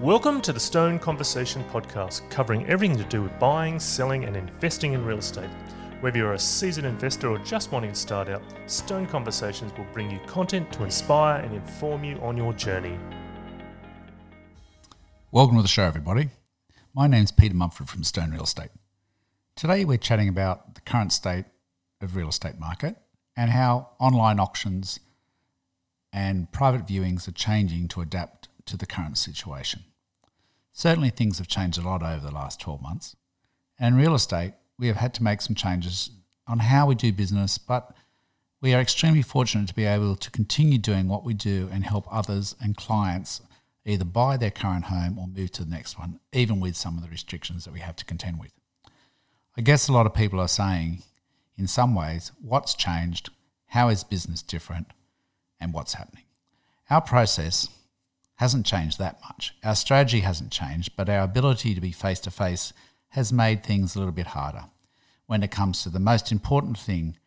Welcome to the Stone Conversation podcast, covering everything to do with buying, selling, and investing in real estate. Whether you're a seasoned investor or just wanting to start out, Stone Conversations will bring you content to inspire and inform you on your journey. Welcome to the show, everybody. My name's Peter Mumford from Stone Real Estate. Today, we're chatting about the current state of real estate market and how online auctions and private viewings are changing to adapt to the current situation. Certainly, things have changed a lot over the last 12 months. And real estate, we have had to make some changes on how we do business, but we are extremely fortunate to be able to continue doing what we do and help others and clients either buy their current home or move to the next one, even with some of the restrictions that we have to contend with. I guess a lot of people are saying, in some ways, what's changed, how is business different, and what's happening. Our process hasn't changed that much. Our strategy hasn't changed, but our ability to be face to face has made things a little bit harder when it comes to the most important thing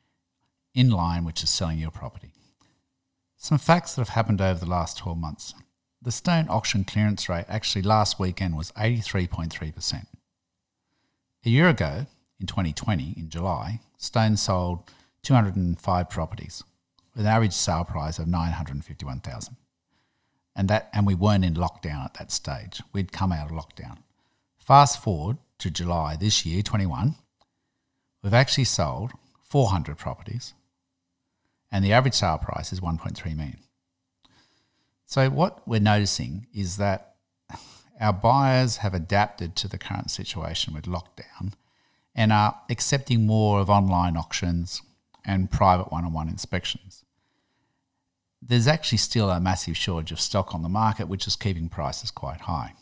in line, which is selling your property. Some facts that have happened over the last 12 months. The stone auction clearance rate actually last weekend was 83.3%. A year ago, in 2020, in July, Stone sold 205 properties with an average sale price of 951,000 and that and we weren't in lockdown at that stage. We'd come out of lockdown. Fast forward to July this year, 21, we've actually sold 400 properties, and the average sale price is 1.3 million. So what we're noticing is that our buyers have adapted to the current situation with lockdown and are accepting more of online auctions and private one-on-one inspections there's actually still a massive shortage of stock on the market, which is keeping prices quite high.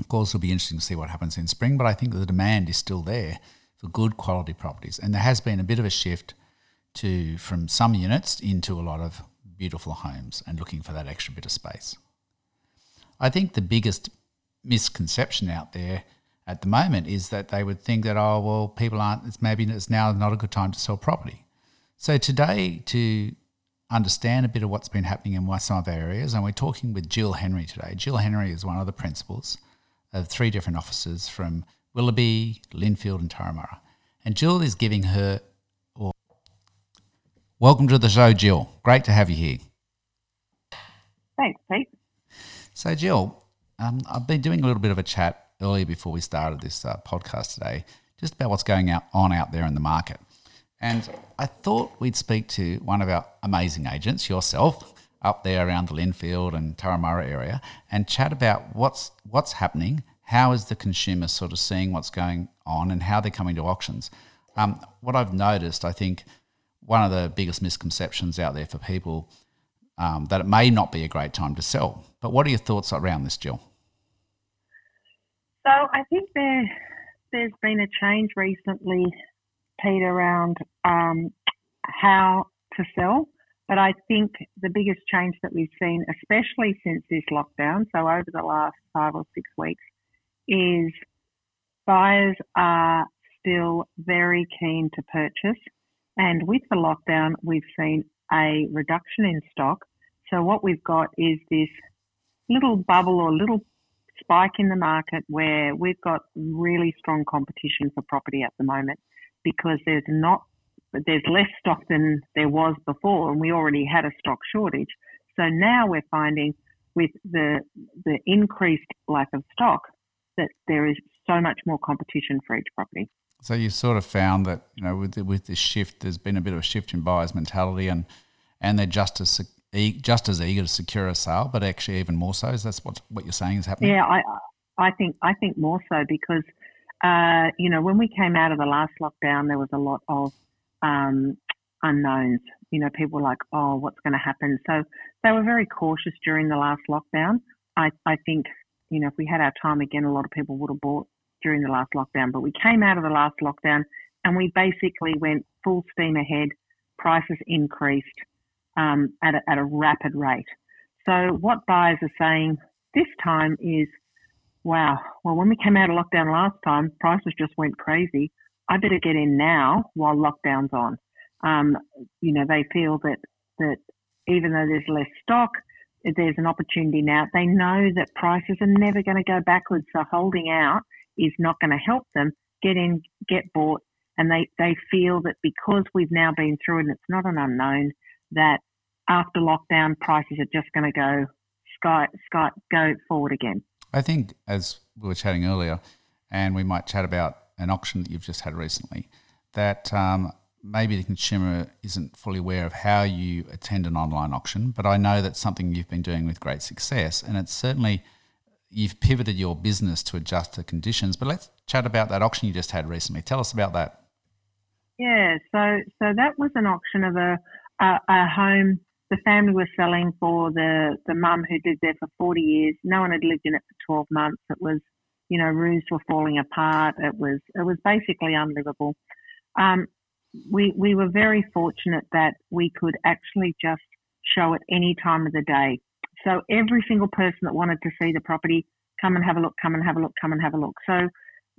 Of course, it'll be interesting to see what happens in spring, but I think the demand is still there for good quality properties. And there has been a bit of a shift to from some units into a lot of beautiful homes and looking for that extra bit of space. I think the biggest misconception out there at the moment is that they would think that oh well people aren't it's maybe it's now not a good time to sell property. So today to understand a bit of what's been happening in some of our areas. And we're talking with Jill Henry today. Jill Henry is one of the principals of three different offices from Willoughby, Lindfield, and Turramurra. And Jill is giving her. Well, welcome to the show, Jill. Great to have you here. Thanks, Pete. So, Jill, um, I've been doing a little bit of a chat earlier before we started this uh, podcast today, just about what's going out, on out there in the market. And I thought we'd speak to one of our amazing agents, yourself, up there around the Lindfield and Turramurra area, and chat about what's what's happening. How is the consumer sort of seeing what's going on, and how they're coming to auctions? Um, what I've noticed, I think, one of the biggest misconceptions out there for people um, that it may not be a great time to sell. But what are your thoughts around this, Jill? So I think there there's been a change recently Pete, around um, how to sell. But I think the biggest change that we've seen, especially since this lockdown, so over the last five or six weeks, is buyers are still very keen to purchase. And with the lockdown, we've seen a reduction in stock. So what we've got is this little bubble or little spike in the market where we've got really strong competition for property at the moment because there's not there's less stock than there was before, and we already had a stock shortage. So now we're finding with the the increased lack of stock that there is so much more competition for each property. So you sort of found that you know with the, with this shift, there's been a bit of a shift in buyers' mentality, and and they're just as just as eager to secure a sale, but actually even more so. Is that what what you're saying is happening? Yeah, I I think I think more so because uh, you know, when we came out of the last lockdown, there was a lot of um, unknowns. You know, people like, oh, what's going to happen? So they were very cautious during the last lockdown. I, I think, you know, if we had our time again, a lot of people would have bought during the last lockdown. But we came out of the last lockdown and we basically went full steam ahead. Prices increased um, at, a, at a rapid rate. So what buyers are saying this time is wow, well, when we came out of lockdown last time, prices just went crazy. I better get in now while lockdown's on. Um, you know, they feel that, that even though there's less stock, there's an opportunity now. They know that prices are never going to go backwards, so holding out is not going to help them get in, get bought, and they, they feel that because we've now been through it and it's not an unknown, that after lockdown prices are just going to go sky sky go forward again. I think as we were chatting earlier, and we might chat about an auction that you've just had recently, that um, maybe the consumer isn't fully aware of how you attend an online auction, but I know that's something you've been doing with great success, and it's certainly you've pivoted your business to adjust to conditions. But let's chat about that auction you just had recently. Tell us about that. Yeah, so so that was an auction of a a, a home the family was selling for the the mum who lived there for 40 years. No one had lived in it for 12 months. It was, you know, roofs were falling apart. It was it was basically unlivable. Um, we we were very fortunate that we could actually just show it any time of the day. So every single person that wanted to see the property, come and have a look, come and have a look, come and have a look. So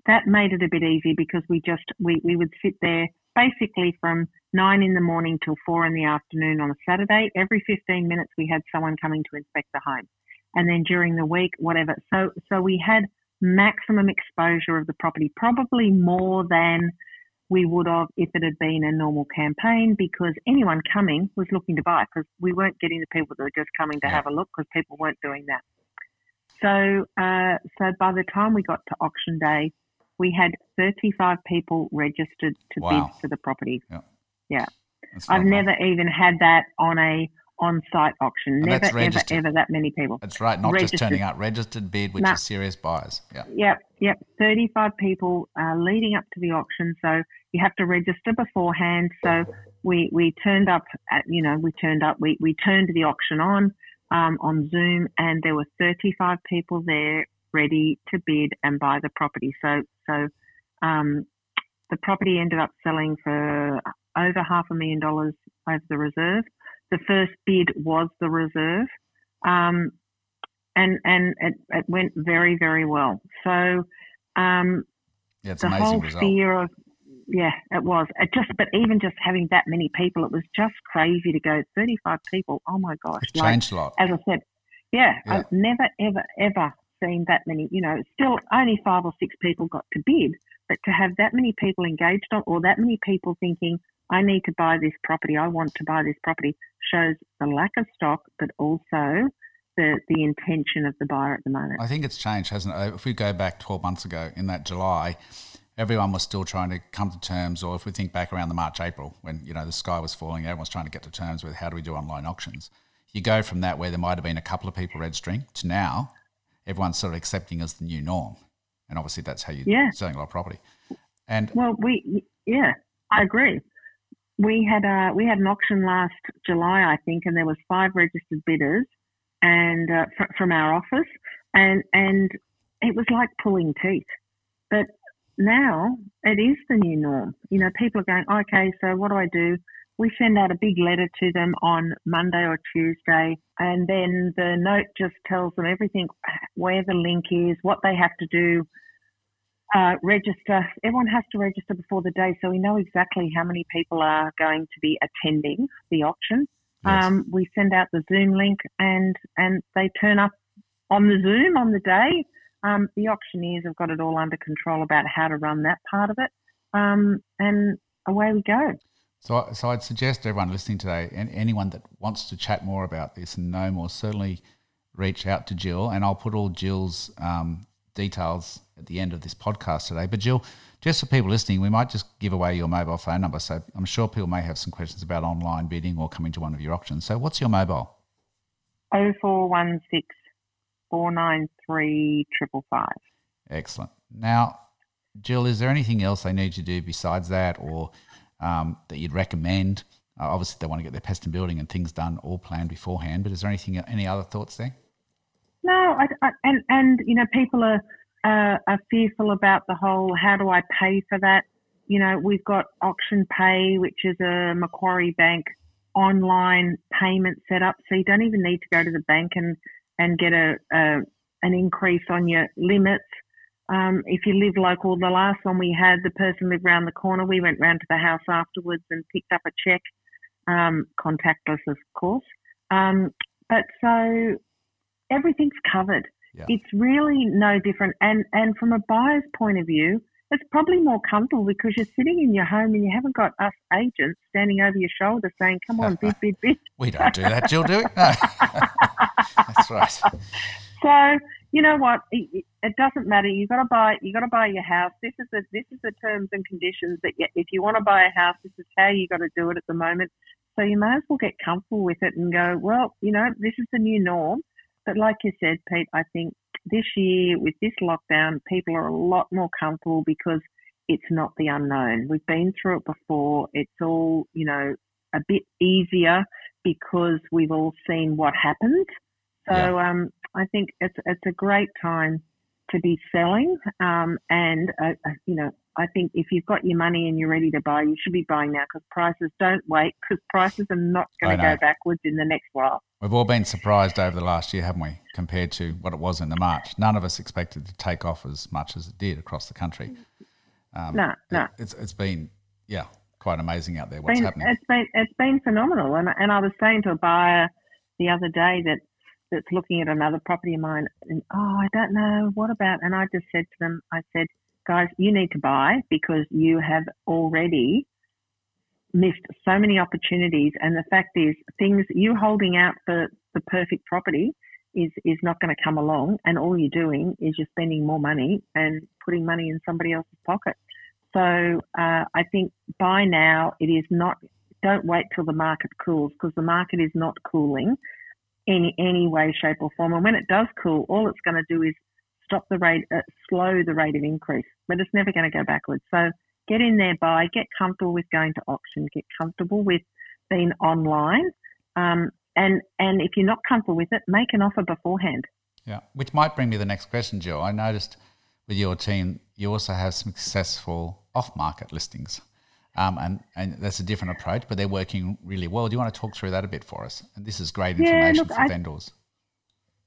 that made it a bit easy because we just we, we would sit there basically from nine in the morning till four in the afternoon on a Saturday. Every 15 minutes, we had someone coming to inspect the home. And then during the week, whatever. So, so we had maximum exposure of the property, probably more than we would have if it had been a normal campaign because anyone coming was looking to buy because we weren't getting the people that were just coming to yeah. have a look because people weren't doing that. So, uh, so by the time we got to auction day, we had 35 people registered to wow. bid for the property. Yeah. yeah. I've never even had that on a on-site auction. And never, ever, ever that many people. That's right. Not registered. just turning up. Registered bid, which is serious buyers. Yeah. Yep. Yep. 35 people uh, leading up to the auction. So you have to register beforehand. So we, we turned up, at, you know, we turned up, we, we turned the auction on um, on Zoom and there were 35 people there ready to bid and buy the property. So, so um, the property ended up selling for over half a million dollars over the reserve. The first bid was the reserve, um, and and it, it, went very very well. So um, yeah, the whole result. fear of yeah, it was. It just, but even just having that many people, it was just crazy to go. Thirty-five people. Oh my gosh! It's like, changed a lot. As I said, yeah, yeah, I've never, ever, ever seen that many, you know, still only five or six people got to bid, but to have that many people engaged on or that many people thinking, I need to buy this property, I want to buy this property, shows the lack of stock, but also the, the intention of the buyer at the moment. I think it's changed, hasn't it? If we go back 12 months ago in that July, everyone was still trying to come to terms, or if we think back around the March, April, when, you know, the sky was falling, everyone was trying to get to terms with how do we do online auctions. You go from that where there might have been a couple of people registering to now everyone's sort of accepting as the new norm. And obviously, that's how you're yeah. selling a lot of property. And well, we yeah, I agree. We had a we had an auction last July, I think, and there was five registered bidders, and uh, fr- from our office, and and it was like pulling teeth. But now it is the new norm. You know, people are going, okay, so what do I do? we send out a big letter to them on Monday or Tuesday, and then the note just tells them everything where the link is, what they have to do, uh, register. Everyone has to register before the day, so we know exactly how many people are going to be attending the auction. Yes. Um, we send out the Zoom link, and and they turn up on the Zoom on the day. Um, the auctioneers have got it all under control about how to run that part of it, um, and away we go. So, so I'd suggest everyone listening today, and anyone that wants to chat more about this and know more, certainly reach out to Jill, and I'll put all Jill's um, details at the end of this podcast today. But Jill, just for people listening, we might just give away your mobile phone number. So I'm sure people may have some questions about online bidding or coming to one of your auctions. So what's your mobile? 0416 493 Excellent. Now, Jill, is there anything else they need to do besides that, or um, that you'd recommend? Uh, obviously, they want to get their pest and building and things done all planned beforehand. But is there anything, any other thoughts there? No, I, I, and and you know, people are uh, are fearful about the whole. How do I pay for that? You know, we've got Auction Pay, which is a Macquarie Bank online payment setup, so you don't even need to go to the bank and and get a, a an increase on your limits. Um, if you live local, the last one we had, the person lived round the corner. We went round to the house afterwards and picked up a check, um, contactless, of course. Um, but so everything's covered. Yeah. It's really no different. And and from a buyer's point of view, it's probably more comfortable because you're sitting in your home and you haven't got us agents standing over your shoulder saying, "Come on, bid, bid, bid." We don't do that, Jill, do we? No. That's right. So you know what? It, it doesn't matter. You got to buy. You got to buy your house. This is the this is the terms and conditions that you, if you want to buy a house, this is how you got to do it at the moment. So you may as well get comfortable with it and go, well, you know, this is the new norm. But like you said, Pete, I think this year with this lockdown, people are a lot more comfortable because it's not the unknown. We've been through it before. It's all, you know, a bit easier because we've all seen what happened. So Yeah. um, I think it's it's a great time to be selling. Um, and uh, uh, you know, I think if you've got your money and you're ready to buy, you should be buying now because prices don't wait because prices are not going to go backwards in the next while. We've all been surprised over the last year, haven't we, compared to what it was in the March? None of us expected to take off as much as it did across the country. Um, No, no. it- it's it's been yeah quite amazing out there. What's been, happening? It's been it's been phenomenal, and and I was saying to a buyer the other day that that's looking at another property of mine, and oh, I don't know what about, and I just said to them, I said, guys, you need to buy because you have already missed so many opportunities, and the fact is, things you holding out for the perfect property is is not going to come along, and all you're doing is you're spending more money and putting money in somebody else's pocket. So uh, I think by now it is not. Don't wait till the market cools because the market is not cooling any any way, shape, or form. And when it does cool, all it's going to do is stop the rate, uh, slow the rate of increase, but it's never going to go backwards. So get in there, buy, get comfortable with going to auction, get comfortable with being online, um, and and if you're not comfortable with it, make an offer beforehand. Yeah, which might bring me the next question, Jill. I noticed with your team, you also have some successful off-market listings, um, and and that's a different approach, but they're working really well. Do you want to talk through that a bit for us? And this is great Yeah, information look, for I- vendors.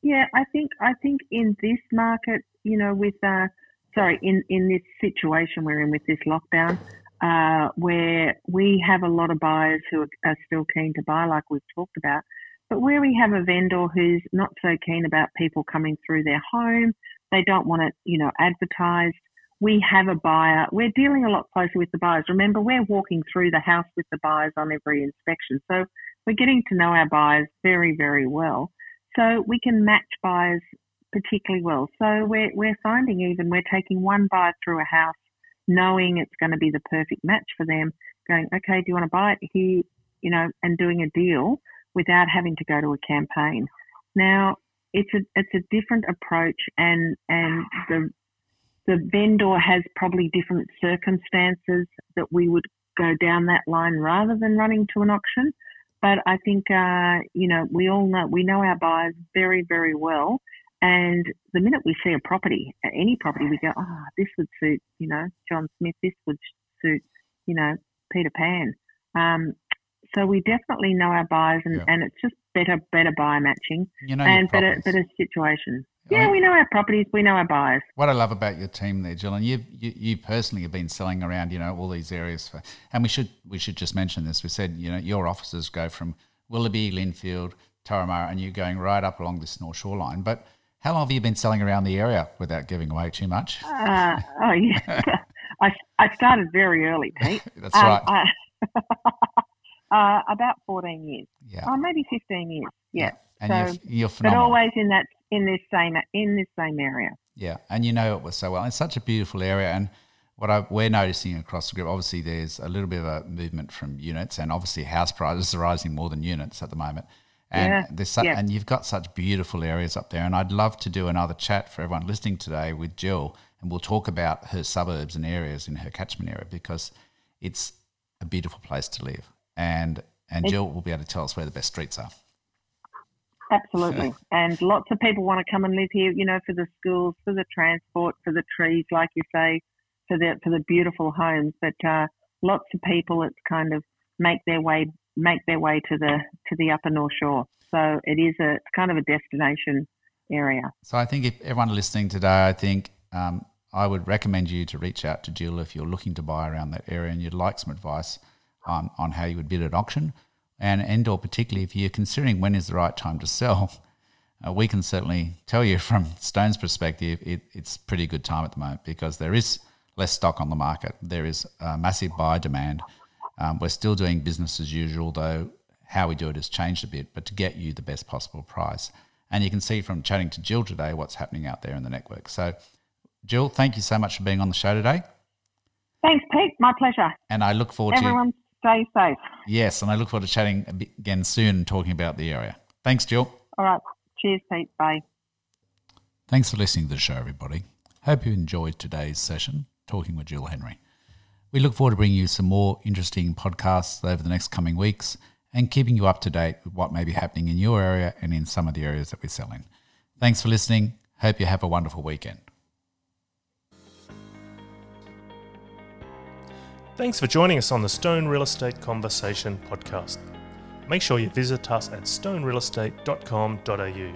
Yeah, I think I think in this market, you know, with uh, sorry, in in this situation we're in with this lockdown, uh, where we have a lot of buyers who are, are still keen to buy, like we've talked about, but where we have a vendor who's not so keen about people coming through their home, they don't want it, you know, advertised. We have a buyer. We're dealing a lot closer with the buyers. Remember, we're walking through the house with the buyers on every inspection, so we're getting to know our buyers very, very well. So we can match buyers particularly well. So we're, we're finding even we're taking one buyer through a house, knowing it's going to be the perfect match for them, going, okay, do you want to buy it here, you know, and doing a deal without having to go to a campaign. Now, it's a, it's a different approach and, and the, the vendor has probably different circumstances that we would go down that line rather than running to an auction. But I think, uh, you know, we all know, we know our buyers very, very well. And the minute we see a property, any property, we go, oh, this would suit, you know, John Smith, this would suit, you know, Peter Pan. Um, so we definitely know our buyers and, Yeah. and it's just better, better buyer matching You know and better, properties. better situation. I Yeah, mean- we know our properties, we know our buyers. What I love about your team there, Jill, and you, you, you personally have been selling around, you know, all these areas for, and we should we should just mention this. We said, you know, your offices go from Willoughby, Lindfield, Turramurra, and you're going right up along this North Shore line. But how long have you been selling around the area without giving away too much? Uh, oh, yeah. I, I started very early, Pete. That's Um, right. I, uh, about 14 years. yeah. Oh, maybe 15 years. Yeah. And so, you're, you're but always in that in this same in this same area. Yeah, and you know it was so well. It's such a beautiful area, and what I, we're noticing across the group, obviously, there's a little bit of a movement from units, and obviously, house prices are rising more than units at the moment. And Yeah, there's su- yeah. and you've got such beautiful areas up there, and I'd love to do another chat for everyone listening today with Jill, and we'll talk about her suburbs and areas in her catchment area because it's a beautiful place to live, and and Jill will be able to tell us where the best streets are. Absolutely. and lots of people want to come and live here, you know, for the schools, for the transport, for the trees, like you say, for the for the beautiful homes. But uh, lots of people, it's kind of make their way make their way to the to the upper North Shore. So it is a it's kind of a destination area. So I think if everyone listening today, I think um, I would recommend you to reach out to Jill if you're looking to buy around that area and you'd like some advice on, on how you would bid at auction. And and or particularly if you're considering when is the right time to sell, uh, we can certainly tell you from Stone's perspective, it, it's pretty good time at the moment because there is less stock on the market. There is a massive buy demand. Um, we're still doing business as usual, though how we do it has changed a bit, but to get you the best possible price. And you can see from chatting to Jill today what's happening out there in the network. So, Jill, thank you so much for being on the show today. Thanks, Pete. My pleasure. And I look forward Everyone to stay safe. yes, and I look forward to chatting again soon and talking about the area. Thanks, Jill. All right. Cheers, Pete. Bye. Thanks for listening to the show, everybody. Hope you enjoyed today's session talking with Jill Henry. We look forward to bringing you some more interesting podcasts over the next coming weeks and keeping you up to date with what may be happening in your area and in some of the areas that we sell in. Thanks for listening. Hope you have a wonderful weekend. Thanks for joining us on the Stone Real Estate Conversation podcast. Make sure you visit us at stonerealestate.com.au.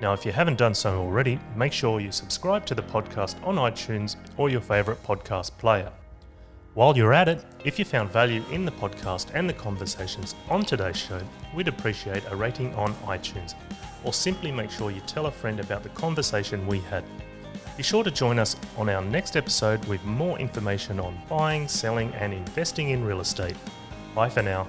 Now, if you haven't done so already, make sure you subscribe to the podcast on iTunes or your favourite podcast player. While you're at it, if you found value in the podcast and the conversations on today's show, we'd appreciate a rating on iTunes, or simply make sure you tell a friend about the conversation we had. Be sure to join us on our next episode with more information on buying, selling, and investing in real estate. Bye for now.